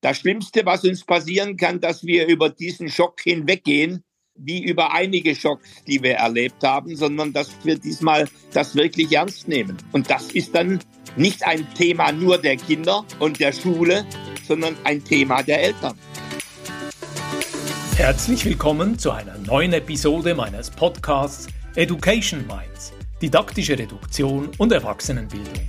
Das Schlimmste, was uns passieren kann, dass wir über diesen Schock hinweggehen, wie über einige Schocks, die wir erlebt haben, sondern dass wir diesmal das wirklich ernst nehmen. Und das ist dann nicht ein Thema nur der Kinder und der Schule, sondern ein Thema der Eltern. Herzlich willkommen zu einer neuen Episode meines Podcasts Education Minds, didaktische Reduktion und Erwachsenenbildung.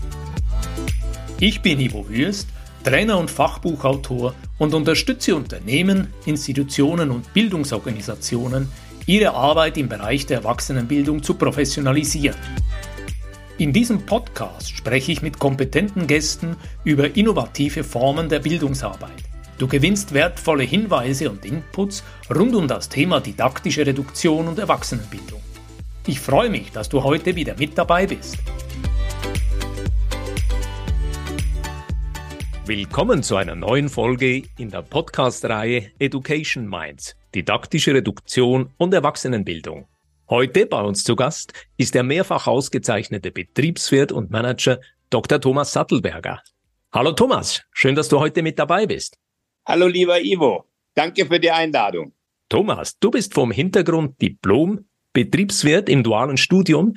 Ich bin Ivo Würst Trainer und Fachbuchautor und unterstütze Unternehmen, Institutionen und Bildungsorganisationen, ihre Arbeit im Bereich der Erwachsenenbildung zu professionalisieren. In diesem Podcast spreche ich mit kompetenten Gästen über innovative Formen der Bildungsarbeit. Du gewinnst wertvolle Hinweise und Inputs rund um das Thema didaktische Reduktion und Erwachsenenbildung. Ich freue mich, dass du heute wieder mit dabei bist. Willkommen zu einer neuen Folge in der Podcast-Reihe Education Minds, didaktische Reduktion und Erwachsenenbildung. Heute bei uns zu Gast ist der mehrfach ausgezeichnete Betriebswirt und Manager Dr. Thomas Sattelberger. Hallo Thomas, schön, dass du heute mit dabei bist. Hallo lieber Ivo, danke für die Einladung. Thomas, du bist vom Hintergrund Diplom, Betriebswirt im dualen Studium,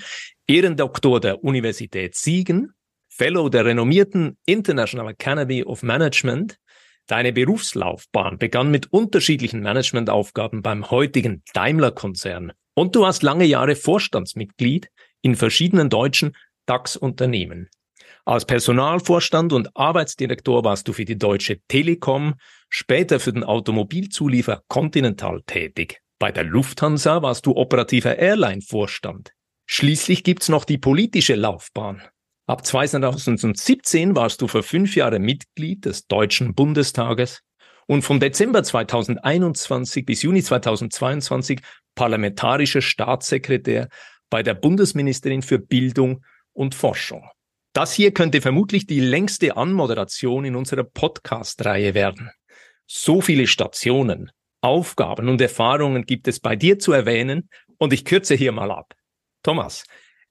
Ehrendoktor der Universität Siegen Fellow der renommierten International Academy of Management. Deine Berufslaufbahn begann mit unterschiedlichen Managementaufgaben beim heutigen Daimler-Konzern. Und du warst lange Jahre Vorstandsmitglied in verschiedenen deutschen DAX-Unternehmen. Als Personalvorstand und Arbeitsdirektor warst du für die Deutsche Telekom, später für den Automobilzuliefer Continental tätig. Bei der Lufthansa warst du operativer Airline-Vorstand. Schließlich gibt's noch die politische Laufbahn. Ab 2017 warst du für fünf Jahre Mitglied des Deutschen Bundestages und vom Dezember 2021 bis Juni 2022 parlamentarischer Staatssekretär bei der Bundesministerin für Bildung und Forschung. Das hier könnte vermutlich die längste Anmoderation in unserer Podcast-Reihe werden. So viele Stationen, Aufgaben und Erfahrungen gibt es bei dir zu erwähnen und ich kürze hier mal ab. Thomas,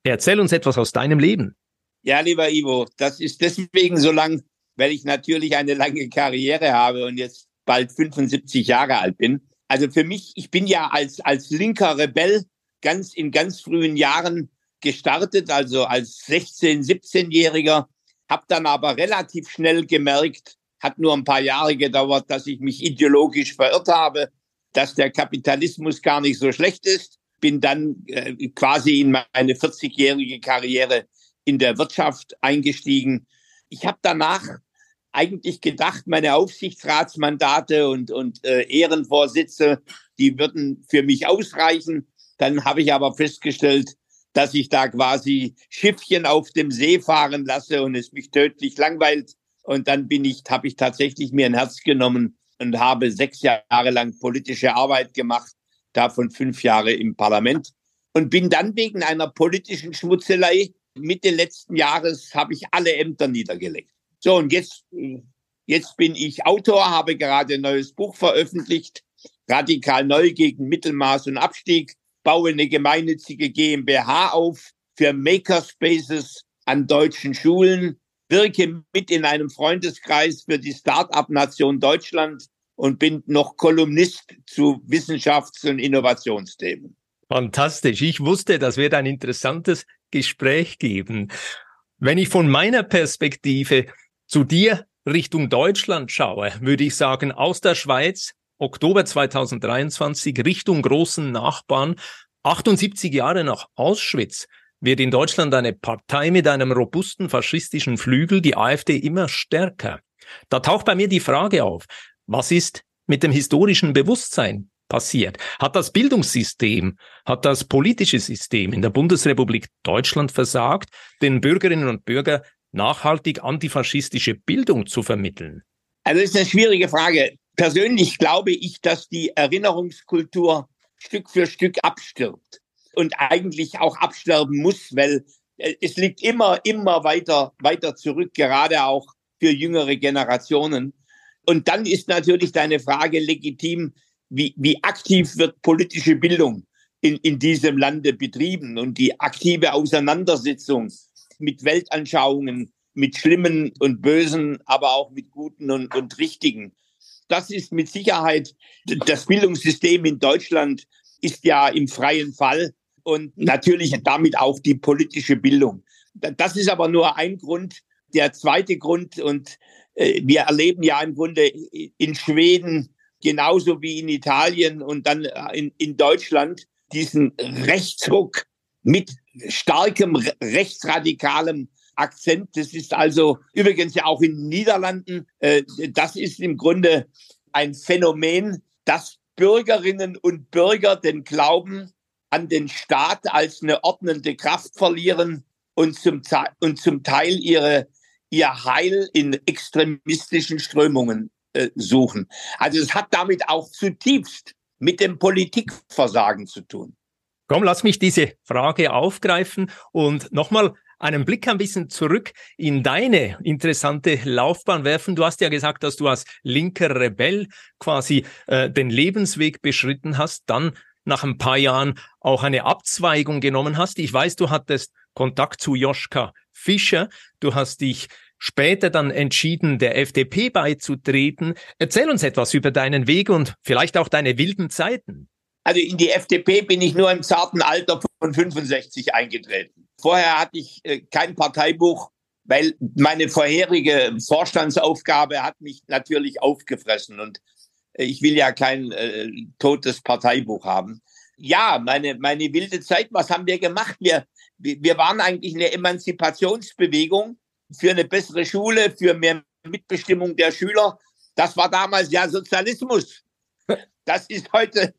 erzähl uns etwas aus deinem Leben. Ja, lieber Ivo, das ist deswegen so lang, weil ich natürlich eine lange Karriere habe und jetzt bald 75 Jahre alt bin. Also für mich, ich bin ja als, als linker Rebell ganz in ganz frühen Jahren gestartet, also als 16-, 17-Jähriger, habe dann aber relativ schnell gemerkt, hat nur ein paar Jahre gedauert, dass ich mich ideologisch verirrt habe, dass der Kapitalismus gar nicht so schlecht ist. Bin dann äh, quasi in meine 40-jährige Karriere in der Wirtschaft eingestiegen. Ich habe danach eigentlich gedacht, meine Aufsichtsratsmandate und, und äh, Ehrenvorsitze, die würden für mich ausreichen. Dann habe ich aber festgestellt, dass ich da quasi Schiffchen auf dem See fahren lasse und es mich tödlich langweilt. Und dann bin ich, habe ich tatsächlich mir ein Herz genommen und habe sechs Jahre lang politische Arbeit gemacht, davon fünf Jahre im Parlament und bin dann wegen einer politischen Schmutzelei Mitte letzten Jahres habe ich alle Ämter niedergelegt. So, und jetzt, jetzt bin ich Autor, habe gerade ein neues Buch veröffentlicht, radikal neu gegen Mittelmaß und Abstieg, baue eine gemeinnützige GmbH auf für Makerspaces an deutschen Schulen, wirke mit in einem Freundeskreis für die Start-up-Nation Deutschland und bin noch Kolumnist zu Wissenschafts- und Innovationsthemen. Fantastisch. Ich wusste, das wird ein interessantes Gespräch geben. Wenn ich von meiner Perspektive zu dir Richtung Deutschland schaue, würde ich sagen, aus der Schweiz, Oktober 2023, Richtung großen Nachbarn, 78 Jahre nach Auschwitz, wird in Deutschland eine Partei mit einem robusten faschistischen Flügel, die AfD, immer stärker. Da taucht bei mir die Frage auf, was ist mit dem historischen Bewusstsein passiert? Hat das Bildungssystem, hat das politische System in der Bundesrepublik Deutschland versagt, den Bürgerinnen und Bürgern nachhaltig antifaschistische Bildung zu vermitteln? Also das ist eine schwierige Frage. Persönlich glaube ich, dass die Erinnerungskultur Stück für Stück abstirbt und eigentlich auch absterben muss, weil äh, es liegt immer, immer weiter, weiter zurück, gerade auch für jüngere Generationen. Und dann ist natürlich deine Frage legitim, wie, wie aktiv wird politische Bildung in, in diesem Lande betrieben und die aktive Auseinandersetzung mit Weltanschauungen, mit Schlimmen und Bösen, aber auch mit Guten und, und Richtigen. das ist mit Sicherheit das Bildungssystem in Deutschland ist ja im freien Fall und natürlich damit auch die politische Bildung. Das ist aber nur ein Grund. Der zweite Grund, und äh, wir erleben ja im Grunde in Schweden genauso wie in Italien und dann äh, in, in Deutschland diesen Rechtsruck mit starkem rechtsradikalem Akzent. Das ist also übrigens ja auch in den Niederlanden. Äh, das ist im Grunde ein Phänomen, dass Bürgerinnen und Bürger den Glauben an den Staat als eine ordnende Kraft verlieren und zum, und zum Teil ihre, ihr Heil in extremistischen Strömungen äh, suchen. Also es hat damit auch zutiefst mit dem Politikversagen zu tun. Komm, lass mich diese Frage aufgreifen und nochmal einen Blick ein bisschen zurück in deine interessante Laufbahn werfen. Du hast ja gesagt, dass du als linker Rebell quasi äh, den Lebensweg beschritten hast, dann nach ein paar Jahren auch eine Abzweigung genommen hast. Ich weiß, du hattest Kontakt zu Joschka Fischer. Du hast dich später dann entschieden, der FDP beizutreten. Erzähl uns etwas über deinen Weg und vielleicht auch deine wilden Zeiten. Also in die FDP bin ich nur im zarten Alter von 65 eingetreten. Vorher hatte ich äh, kein Parteibuch, weil meine vorherige Vorstandsaufgabe hat mich natürlich aufgefressen und äh, ich will ja kein äh, totes Parteibuch haben. Ja, meine, meine wilde Zeit, was haben wir gemacht? Wir, wir waren eigentlich eine Emanzipationsbewegung für eine bessere Schule, für mehr Mitbestimmung der Schüler. Das war damals ja Sozialismus. Das ist heute,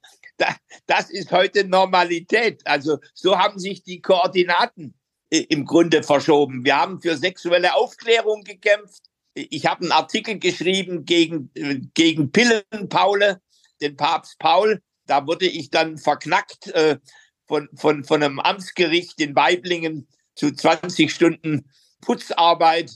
das ist heute Normalität. Also so haben sich die Koordinaten äh, im Grunde verschoben. Wir haben für sexuelle Aufklärung gekämpft. Ich habe einen Artikel geschrieben gegen, äh, gegen Pillenpaule, den Papst Paul. Da wurde ich dann verknackt äh, von, von, von einem Amtsgericht in Weiblingen zu 20 Stunden Putzarbeit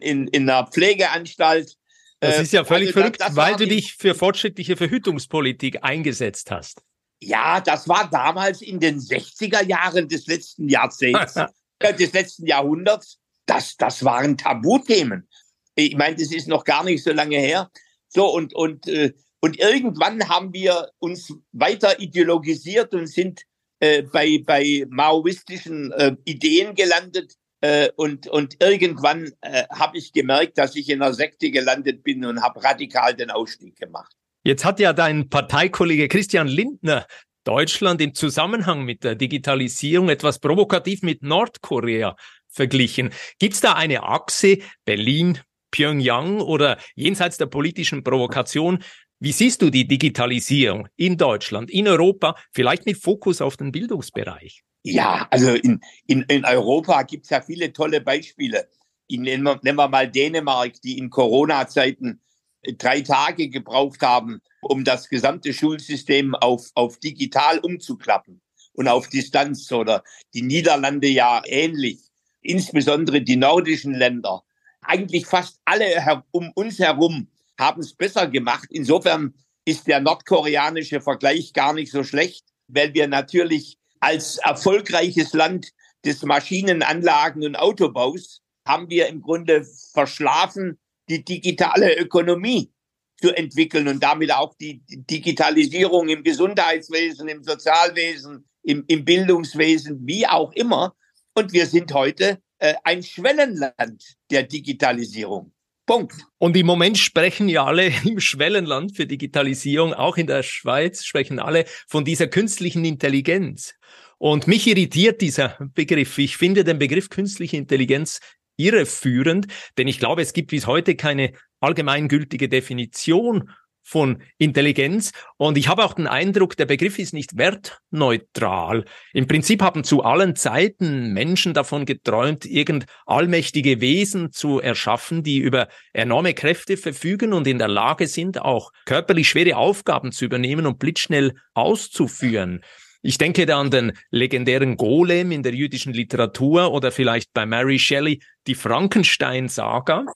in, in einer Pflegeanstalt. Das ist ja völlig also verrückt, das, weil du dich für fortschrittliche Verhütungspolitik eingesetzt hast. Ja, das war damals in den 60er Jahren des letzten Jahrzehnts, des letzten Jahrhunderts. Das, das waren Tabuthemen. Ich meine, das ist noch gar nicht so lange her. So, und, und, äh, und irgendwann haben wir uns weiter ideologisiert und sind äh, bei, bei maoistischen äh, Ideen gelandet, äh, und, und irgendwann äh, habe ich gemerkt, dass ich in einer Sekte gelandet bin und habe radikal den Ausstieg gemacht. Jetzt hat ja dein Parteikollege Christian Lindner Deutschland im Zusammenhang mit der Digitalisierung etwas provokativ mit Nordkorea verglichen. Gibt es da eine Achse Berlin, Pyongyang oder jenseits der politischen Provokation? Wie siehst du die Digitalisierung in Deutschland, in Europa, vielleicht mit Fokus auf den Bildungsbereich? Ja, also in, in, in Europa gibt es ja viele tolle Beispiele. Nehmen, wir, nehmen wir mal Dänemark, die in Corona-Zeiten äh, drei Tage gebraucht haben, um das gesamte Schulsystem auf, auf digital umzuklappen und auf Distanz oder die Niederlande ja ähnlich, insbesondere die nordischen Länder. Eigentlich fast alle um uns herum haben es besser gemacht. Insofern ist der nordkoreanische Vergleich gar nicht so schlecht, weil wir natürlich als erfolgreiches Land des Maschinenanlagen- und Autobaus haben wir im Grunde verschlafen, die digitale Ökonomie zu entwickeln und damit auch die Digitalisierung im Gesundheitswesen, im Sozialwesen, im, im Bildungswesen, wie auch immer. Und wir sind heute äh, ein Schwellenland der Digitalisierung. Punkt. Und im Moment sprechen ja alle im Schwellenland für Digitalisierung, auch in der Schweiz sprechen alle von dieser künstlichen Intelligenz. Und mich irritiert dieser Begriff. Ich finde den Begriff künstliche Intelligenz irreführend, denn ich glaube, es gibt bis heute keine allgemeingültige Definition von Intelligenz. Und ich habe auch den Eindruck, der Begriff ist nicht wertneutral. Im Prinzip haben zu allen Zeiten Menschen davon geträumt, irgend allmächtige Wesen zu erschaffen, die über enorme Kräfte verfügen und in der Lage sind, auch körperlich schwere Aufgaben zu übernehmen und blitzschnell auszuführen. Ich denke da an den legendären Golem in der jüdischen Literatur oder vielleicht bei Mary Shelley die Frankenstein-Saga.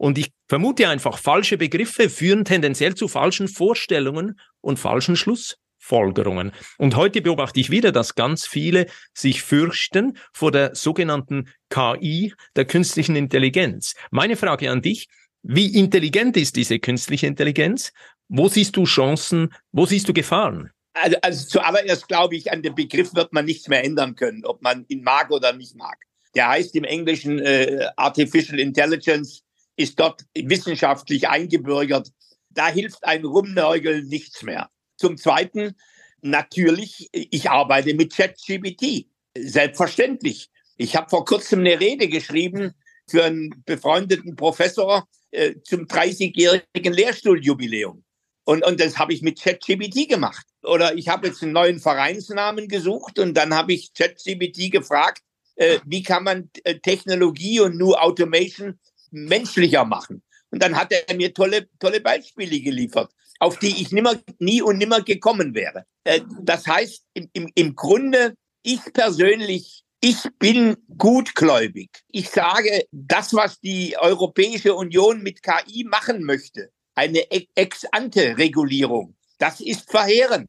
Und ich vermute einfach, falsche Begriffe führen tendenziell zu falschen Vorstellungen und falschen Schlussfolgerungen. Und heute beobachte ich wieder, dass ganz viele sich fürchten vor der sogenannten KI, der künstlichen Intelligenz. Meine Frage an dich, wie intelligent ist diese künstliche Intelligenz Wo siehst du Chancen? Wo siehst du Gefahren? Also, also zuallererst glaube ich, an dem Begriff wird man nichts mehr ändern können, ob man ihn mag oder nicht mag. Der heißt im Englischen äh, Artificial Intelligence, ist dort wissenschaftlich eingebürgert. Da hilft ein Rumnörgeln nichts mehr. Zum Zweiten, natürlich, ich arbeite mit ChatGPT. Selbstverständlich. Ich habe vor kurzem eine Rede geschrieben für einen befreundeten Professor äh, zum 30-jährigen Lehrstuhljubiläum. Und, und das habe ich mit ChatGPT gemacht. Oder ich habe jetzt einen neuen Vereinsnamen gesucht und dann habe ich ChatGPT gefragt, äh, wie kann man äh, Technologie und New Automation menschlicher machen. Und dann hat er mir tolle, tolle Beispiele geliefert, auf die ich nimmer, nie und nimmer gekommen wäre. Äh, das heißt, im, im, Grunde, ich persönlich, ich bin gutgläubig. Ich sage, das, was die Europäische Union mit KI machen möchte, eine Ex-ante-Regulierung, das ist verheerend.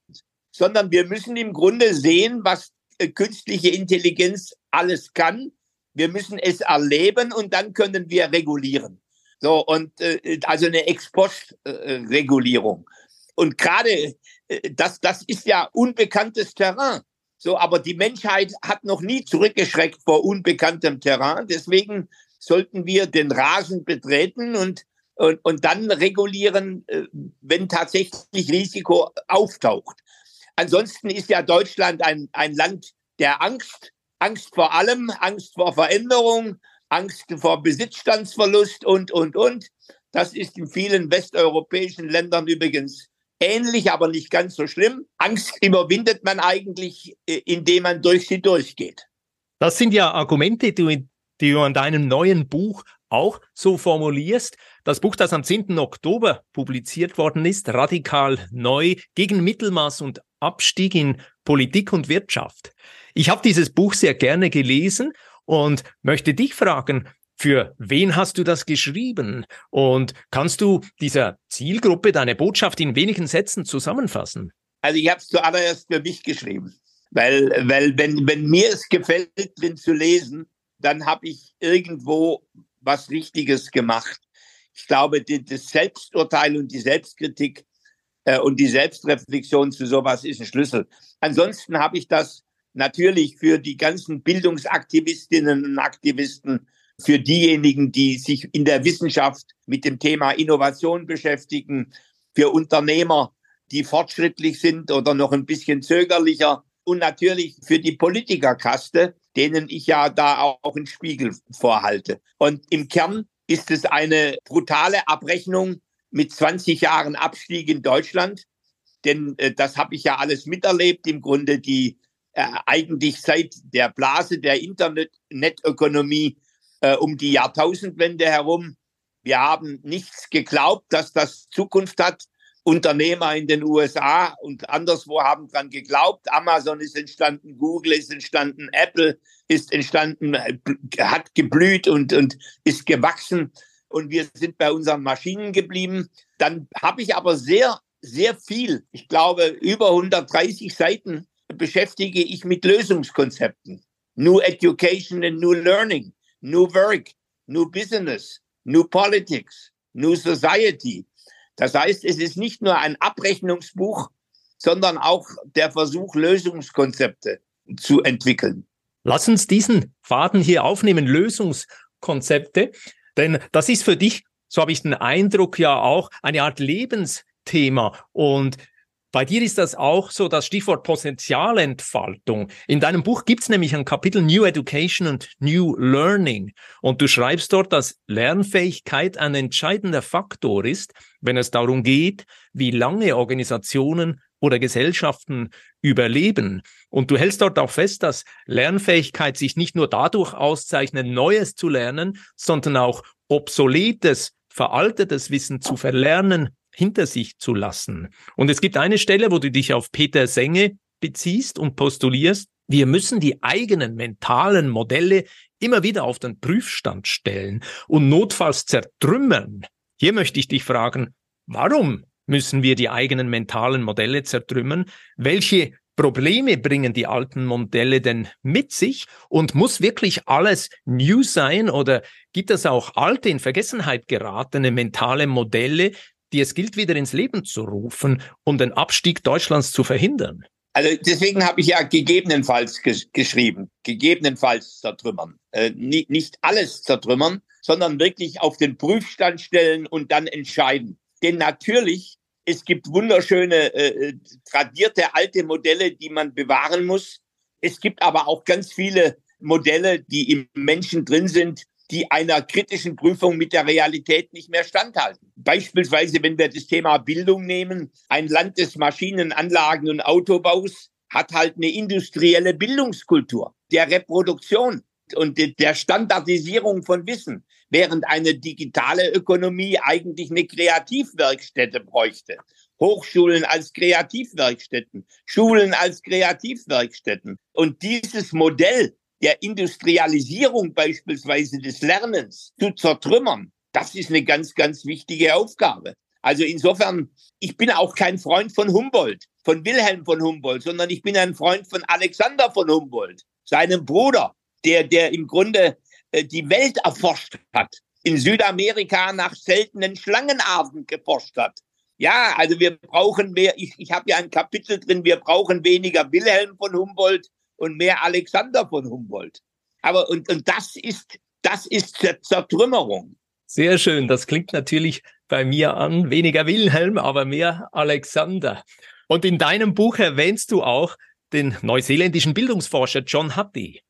Sondern wir müssen im Grunde sehen, was äh, künstliche Intelligenz alles kann wir müssen es erleben und dann können wir regulieren. So, und äh, also eine Ex-Post-Regulierung. Und gerade äh, das, das ist ja unbekanntes Terrain. So, aber die Menschheit hat noch nie zurückgeschreckt vor unbekanntem Terrain. Deswegen sollten wir den Rasen betreten und, und, und dann regulieren, äh, wenn tatsächlich Risiko auftaucht. Ansonsten ist ja Deutschland ein, ein Land der Angst Angst vor allem, Angst vor Veränderung, Angst vor Besitzstandsverlust und, und, und. Das ist in vielen westeuropäischen Ländern übrigens ähnlich, aber nicht ganz so schlimm. Angst überwindet man eigentlich, äh, indem man durch sie durchgeht. Das sind ja Argumente, die, die du an deinem neuen Buch auch so formulierst. Das Buch, das am 10. Oktober publiziert worden ist, radikal neu gegen Mittelmaß und Abstieg in Politik und Wirtschaft. Ich habe dieses Buch sehr gerne gelesen und möchte dich fragen, für wen hast du das geschrieben? Und kannst du dieser Zielgruppe deine Botschaft in wenigen Sätzen zusammenfassen? Also ich habe es zuallererst für mich geschrieben, weil, weil wenn, wenn mir es gefällt, bin zu lesen, dann habe ich irgendwo was Richtiges gemacht. Ich glaube, das Selbsturteil und die Selbstkritik äh, und die Selbstreflexion zu sowas ist ein Schlüssel. Ansonsten habe ich das natürlich für die ganzen Bildungsaktivistinnen und Aktivisten, für diejenigen, die sich in der Wissenschaft mit dem Thema Innovation beschäftigen, für Unternehmer, die fortschrittlich sind oder noch ein bisschen zögerlicher und natürlich für die Politikerkaste, denen ich ja da auch einen Spiegel vorhalte. Und im Kern ist es eine brutale Abrechnung mit 20 Jahren Abstieg in Deutschland. Denn äh, das habe ich ja alles miterlebt. Im Grunde die äh, eigentlich seit der Blase der Internetökonomie äh, um die Jahrtausendwende herum. Wir haben nichts geglaubt, dass das Zukunft hat. Unternehmer in den USA und anderswo haben dran geglaubt. Amazon ist entstanden, Google ist entstanden, Apple ist entstanden, äh, hat geblüht und, und ist gewachsen. Und wir sind bei unseren Maschinen geblieben. Dann habe ich aber sehr, sehr viel, ich glaube über 130 Seiten beschäftige ich mit Lösungskonzepten. New Education and New Learning, New Work, New Business, New Politics, New Society. Das heißt, es ist nicht nur ein Abrechnungsbuch, sondern auch der Versuch, Lösungskonzepte zu entwickeln. Lass uns diesen Faden hier aufnehmen, Lösungskonzepte, denn das ist für dich, so habe ich den Eindruck ja auch, eine Art Lebensthema und bei dir ist das auch so das Stichwort Potenzialentfaltung. In deinem Buch gibt es nämlich ein Kapitel New Education und New Learning. Und du schreibst dort, dass Lernfähigkeit ein entscheidender Faktor ist, wenn es darum geht, wie lange Organisationen oder Gesellschaften überleben. Und du hältst dort auch fest, dass Lernfähigkeit sich nicht nur dadurch auszeichnet, Neues zu lernen, sondern auch obsoletes, veraltetes Wissen zu verlernen hinter sich zu lassen. Und es gibt eine Stelle, wo du dich auf Peter Senge beziehst und postulierst, wir müssen die eigenen mentalen Modelle immer wieder auf den Prüfstand stellen und notfalls zertrümmern. Hier möchte ich dich fragen, warum müssen wir die eigenen mentalen Modelle zertrümmern? Welche Probleme bringen die alten Modelle denn mit sich? Und muss wirklich alles new sein oder gibt es auch alte, in Vergessenheit geratene mentale Modelle, die es gilt, wieder ins Leben zu rufen, um den Abstieg Deutschlands zu verhindern? Also deswegen habe ich ja gegebenenfalls ges geschrieben, gegebenenfalls zertrümmern. Äh, nicht alles zertrümmern, sondern wirklich auf den Prüfstand stellen und dann entscheiden. Denn natürlich, es gibt wunderschöne, äh, tradierte alte Modelle, die man bewahren muss. Es gibt aber auch ganz viele Modelle, die im Menschen drin sind, die einer kritischen Prüfung mit der Realität nicht mehr standhalten. Beispielsweise, wenn wir das Thema Bildung nehmen, ein Land des Maschinenanlagen und Autobaus hat halt eine industrielle Bildungskultur der Reproduktion und der Standardisierung von Wissen, während eine digitale Ökonomie eigentlich eine Kreativwerkstätte bräuchte. Hochschulen als Kreativwerkstätten, Schulen als Kreativwerkstätten. Und dieses Modell der Industrialisierung beispielsweise des Lernens zu zertrümmern, das ist eine ganz, ganz wichtige Aufgabe. Also insofern, ich bin auch kein Freund von Humboldt, von Wilhelm von Humboldt, sondern ich bin ein Freund von Alexander von Humboldt, seinem Bruder, der, der im Grunde äh, die Welt erforscht hat, in Südamerika nach seltenen Schlangenarten geforscht hat. Ja, also wir brauchen mehr, ich, ich habe ja ein Kapitel drin, wir brauchen weniger Wilhelm von Humboldt und mehr Alexander von Humboldt. Aber und, und das ist, das ist Zertrümmerung. Sehr schön. Das klingt natürlich bei mir an. Weniger Wilhelm, aber mehr Alexander. Und in deinem Buch erwähnst du auch den neuseeländischen Bildungsforscher John Hattie.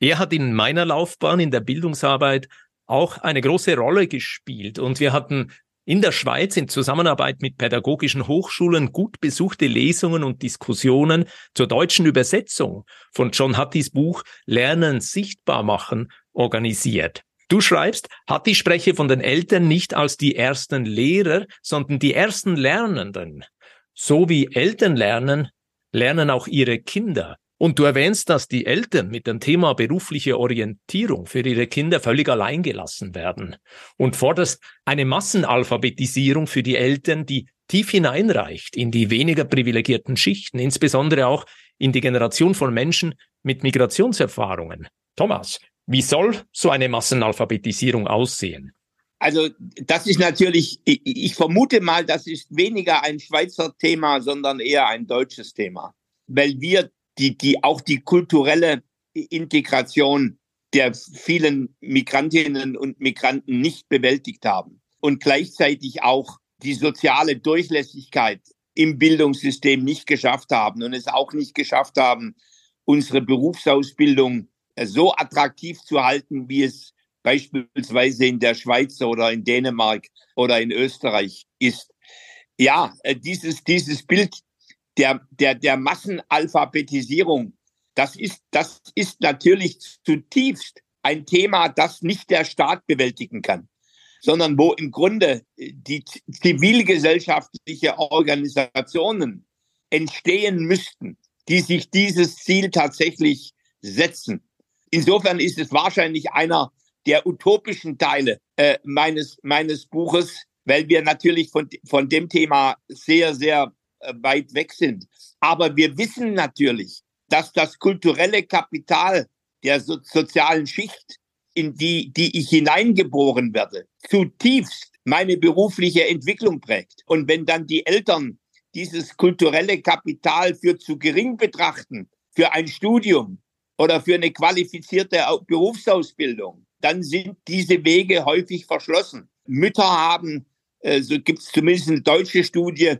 Er hat in meiner Laufbahn in der Bildungsarbeit auch eine große Rolle gespielt. Und wir hatten in der Schweiz in Zusammenarbeit mit pädagogischen Hochschulen gut besuchte Lesungen und Diskussionen zur deutschen Übersetzung von John Hatties Buch Lernen sichtbar machen organisiert. Du schreibst, Hattie spreche von den Eltern nicht als die ersten Lehrer, sondern die ersten Lernenden. So wie Eltern lernen, lernen auch ihre Kinder. Und du erwähnst, dass die Eltern mit dem Thema berufliche Orientierung für ihre Kinder völlig allein gelassen werden und forderst eine Massenalphabetisierung für die Eltern, die tief hineinreicht in die weniger privilegierten Schichten, insbesondere auch in die Generation von Menschen mit Migrationserfahrungen. Thomas, wie soll so eine Massenalphabetisierung aussehen? Also das ist natürlich, ich vermute mal, das ist weniger ein Schweizer Thema, sondern eher ein deutsches Thema, weil wir die, die auch die kulturelle Integration der vielen Migrantinnen und Migranten nicht bewältigt haben und gleichzeitig auch die soziale Durchlässigkeit im Bildungssystem nicht geschafft haben und es auch nicht geschafft haben, unsere Berufsausbildung so attraktiv zu halten, wie es beispielsweise in der Schweiz oder in Dänemark oder in Österreich ist. Ja, äh, dieses, dieses Bild der, der, der Massenalphabetisierung, das ist, das ist natürlich zutiefst ein Thema, das nicht der Staat bewältigen kann, sondern wo im Grunde die zivilgesellschaftliche Organisationen entstehen müssten, die sich dieses Ziel tatsächlich setzen. Insofern ist es wahrscheinlich einer der utopischen Teile äh, meines, meines Buches, weil wir natürlich von, von dem Thema sehr, sehr äh, weit weg sind. Aber wir wissen natürlich, dass das kulturelle Kapital der so sozialen Schicht, in die, die ich hineingeboren werde, zutiefst meine berufliche Entwicklung prägt. Und wenn dann die Eltern dieses kulturelle Kapital für zu gering betrachten, für ein Studium oder für eine qualifizierte Berufsausbildung, dann sind diese Wege häufig verschlossen. Mütter haben, äh, so gibt es zumindest eine deutsche Studie,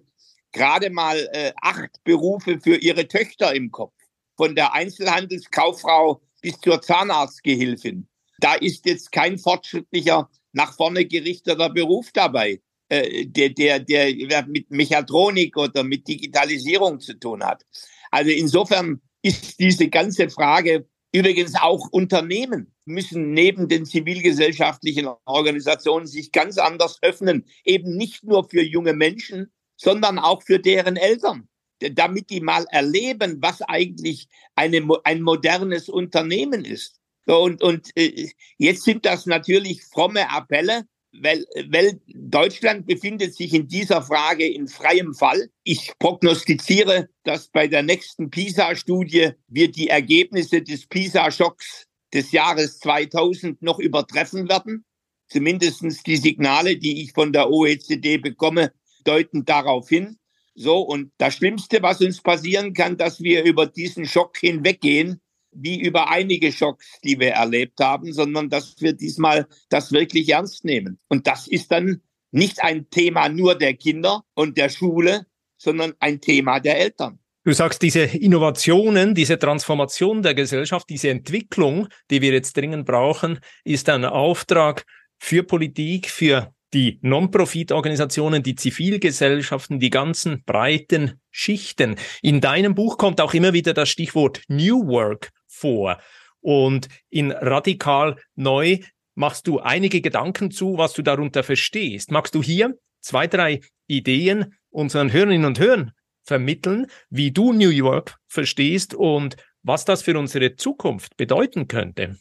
gerade mal äh, acht Berufe für ihre Töchter im Kopf. Von der Einzelhandelskauffrau bis zur Zahnarztgehilfin. Da ist jetzt kein fortschrittlicher, nach vorne gerichteter Beruf dabei, äh, der, der, der mit Mechatronik oder mit Digitalisierung zu tun hat. Also insofern ist diese ganze Frage übrigens auch Unternehmen müssen neben den zivilgesellschaftlichen Organisationen sich ganz anders öffnen, eben nicht nur für junge Menschen, sondern auch für deren Eltern, damit die mal erleben, was eigentlich eine, ein modernes Unternehmen ist. Und, und äh, jetzt sind das natürlich fromme Appelle, weil, weil Deutschland befindet sich in dieser Frage in freiem Fall. Ich prognostiziere, dass bei der nächsten PISA-Studie wir die Ergebnisse des PISA-Schocks des Jahres 2000 noch übertreffen werden. Zumindestens die Signale, die ich von der OECD bekomme, deuten darauf hin. So, und das Schlimmste, was uns passieren kann, dass wir über diesen Schock hinweggehen, wie über einige Schocks, die wir erlebt haben, sondern dass wir diesmal das wirklich ernst nehmen. Und das ist dann nicht ein Thema nur der Kinder und der Schule, sondern ein Thema der Eltern. Du sagst, diese Innovationen, diese Transformation der Gesellschaft, diese Entwicklung, die wir jetzt dringend brauchen, ist ein Auftrag für Politik, für die Non-Profit-Organisationen, die Zivilgesellschaften, die ganzen breiten Schichten. In deinem Buch kommt auch immer wieder das Stichwort New Work vor. Und in Radikal Neu machst du einige Gedanken zu, was du darunter verstehst. Magst du hier zwei, drei Ideen unseren Hörerinnen und Hörern vermitteln, wie du New York verstehst und was das für unsere Zukunft bedeuten könnte?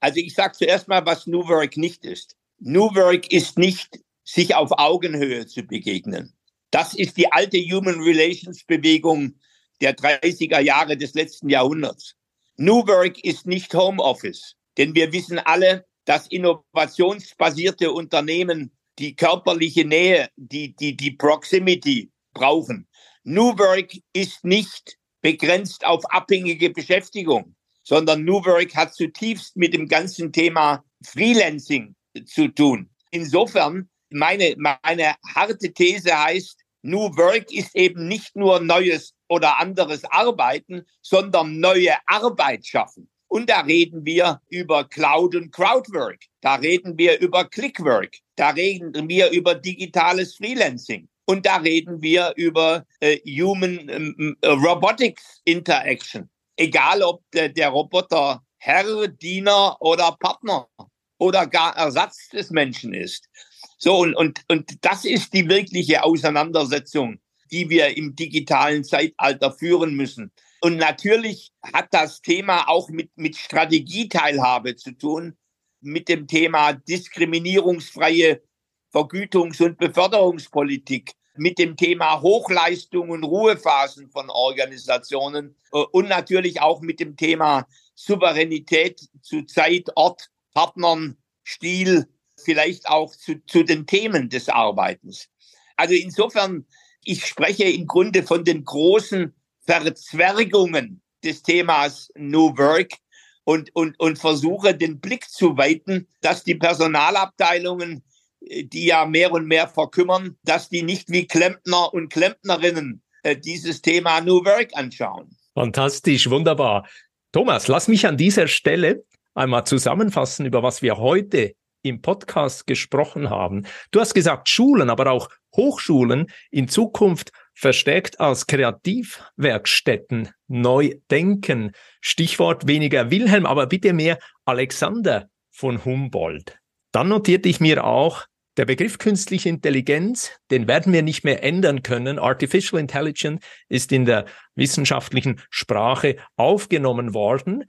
Also ich sage zuerst mal, was New Work nicht ist. New Work ist nicht, sich auf Augenhöhe zu begegnen. Das ist die alte Human Relations Bewegung der 30er Jahre des letzten Jahrhunderts. New Work ist nicht Homeoffice, denn wir wissen alle, dass innovationsbasierte Unternehmen die körperliche Nähe, die, die, die Proximity brauchen. New Work ist nicht begrenzt auf abhängige Beschäftigung, sondern New Work hat zutiefst mit dem ganzen Thema Freelancing zu tun. Insofern, meine, meine harte These heißt, New Work ist eben nicht nur neues oder anderes Arbeiten, sondern neue Arbeit schaffen. Und da reden wir über Cloud und Crowdwork. Da reden wir über Clickwork. Da reden wir über digitales Freelancing. Und da reden wir über äh, Human ähm, äh, Robotics Interaction. Egal ob der, der Roboter Herr, Diener oder Partner oder gar Ersatz des Menschen ist. So, und, und, und das ist die wirkliche Auseinandersetzung, die wir im digitalen Zeitalter führen müssen. Und natürlich hat das Thema auch mit, mit Strategieteilhabe zu tun, mit dem Thema diskriminierungsfreie Vergütungs- und Beförderungspolitik, mit dem Thema Hochleistung und Ruhephasen von Organisationen äh, und natürlich auch mit dem Thema Souveränität zu Zeit, Ort, Partnern, Stil, vielleicht auch zu, zu den Themen des Arbeitens. Also insofern, ich spreche im Grunde von den großen Verzwergungen des Themas New Work und, und, und versuche den Blick zu weiten, dass die Personalabteilungen, äh, die ja mehr und mehr verkümmern, dass die nicht wie Klempner und Klempnerinnen äh, dieses Thema New Work anschauen. Fantastisch, wunderbar. Thomas, lass mich an dieser Stelle einmal zusammenfassen, über was wir heute im Podcast gesprochen haben. Du hast gesagt, Schulen, aber auch Hochschulen in Zukunft verstärkt als Kreativwerkstätten neu denken. Stichwort weniger Wilhelm, aber bitte mehr Alexander von Humboldt. Dann notierte ich mir auch, der Begriff künstliche Intelligenz, den werden wir nicht mehr ändern können. Artificial Intelligence ist in der wissenschaftlichen Sprache aufgenommen worden.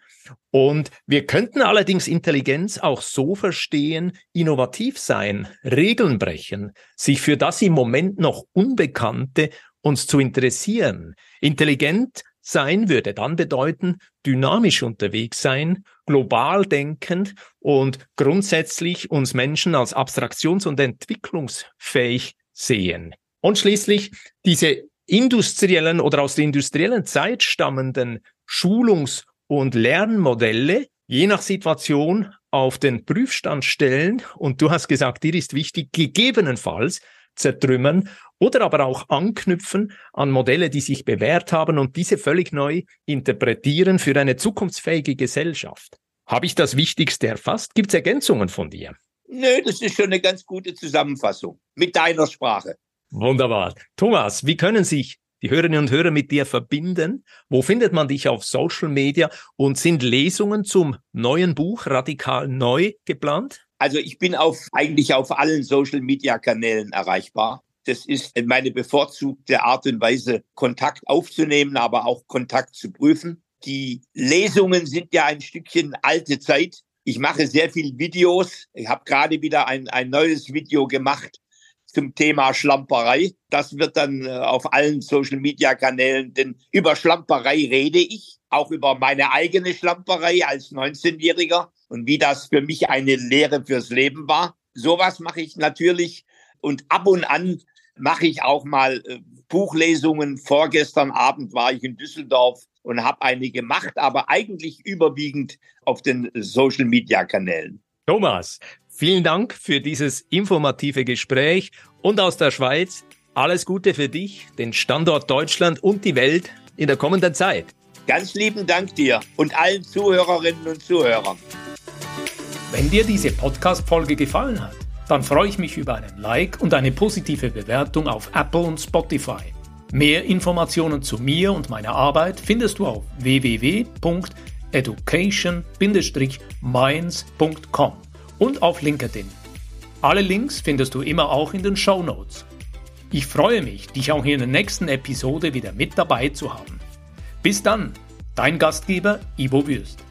Und wir könnten allerdings Intelligenz auch so verstehen, innovativ sein, Regeln brechen, sich für das im Moment noch Unbekannte uns zu interessieren. Intelligent sein würde dann bedeuten, dynamisch unterwegs sein, global denkend und grundsätzlich uns Menschen als abstraktions- und entwicklungsfähig sehen. Und schließlich diese industriellen oder aus der industriellen Zeit stammenden Schulungs- und Lernmodelle je nach Situation auf den Prüfstand stellen. Und du hast gesagt, dir ist wichtig, gegebenenfalls zertrümmern oder aber auch anknüpfen an Modelle, die sich bewährt haben und diese völlig neu interpretieren für eine zukunftsfähige Gesellschaft. Habe ich das Wichtigste erfasst? Gibt es Ergänzungen von dir? Nö, das ist schon eine ganz gute Zusammenfassung mit deiner Sprache. Wunderbar. Thomas, wie können sich die Hörerinnen und Hörer mit dir verbinden? Wo findet man dich auf Social Media und sind Lesungen zum neuen Buch Radikal Neu geplant? Also ich bin auf, eigentlich auf allen Social-Media-Kanälen erreichbar. Das ist meine bevorzugte Art und Weise, Kontakt aufzunehmen, aber auch Kontakt zu prüfen. Die Lesungen sind ja ein Stückchen alte Zeit. Ich mache sehr viel Videos. Ich habe gerade wieder ein, ein neues Video gemacht zum Thema Schlamperei. Das wird dann äh, auf allen Social-Media-Kanälen, denn über Schlamperei rede ich, auch über meine eigene Schlamperei als 19-Jähriger und wie das für mich eine Lehre fürs Leben war. Sowas mache ich natürlich und ab und an mache ich auch mal äh, Buchlesungen. Vorgestern Abend war ich in Düsseldorf und habe eine gemacht, aber eigentlich überwiegend auf den Social-Media-Kanälen. Thomas, vielen Dank für dieses informative Gespräch und aus der Schweiz alles Gute für dich, den Standort Deutschland und die Welt in der kommenden Zeit. Ganz lieben Dank dir und allen Zuhörerinnen und Zuhörern. Wenn dir diese Podcast-Folge gefallen hat, dann freue ich mich über einen Like und eine positive Bewertung auf Apple und Spotify. Mehr Informationen zu mir und meiner Arbeit findest du auf www.education-minds.com und auf LinkedIn. Alle Links findest du immer auch in den Show Notes. Ich freue mich, dich auch in der nächsten Episode wieder mit dabei zu haben. Bis dann, dein Gastgeber Ivo Würst.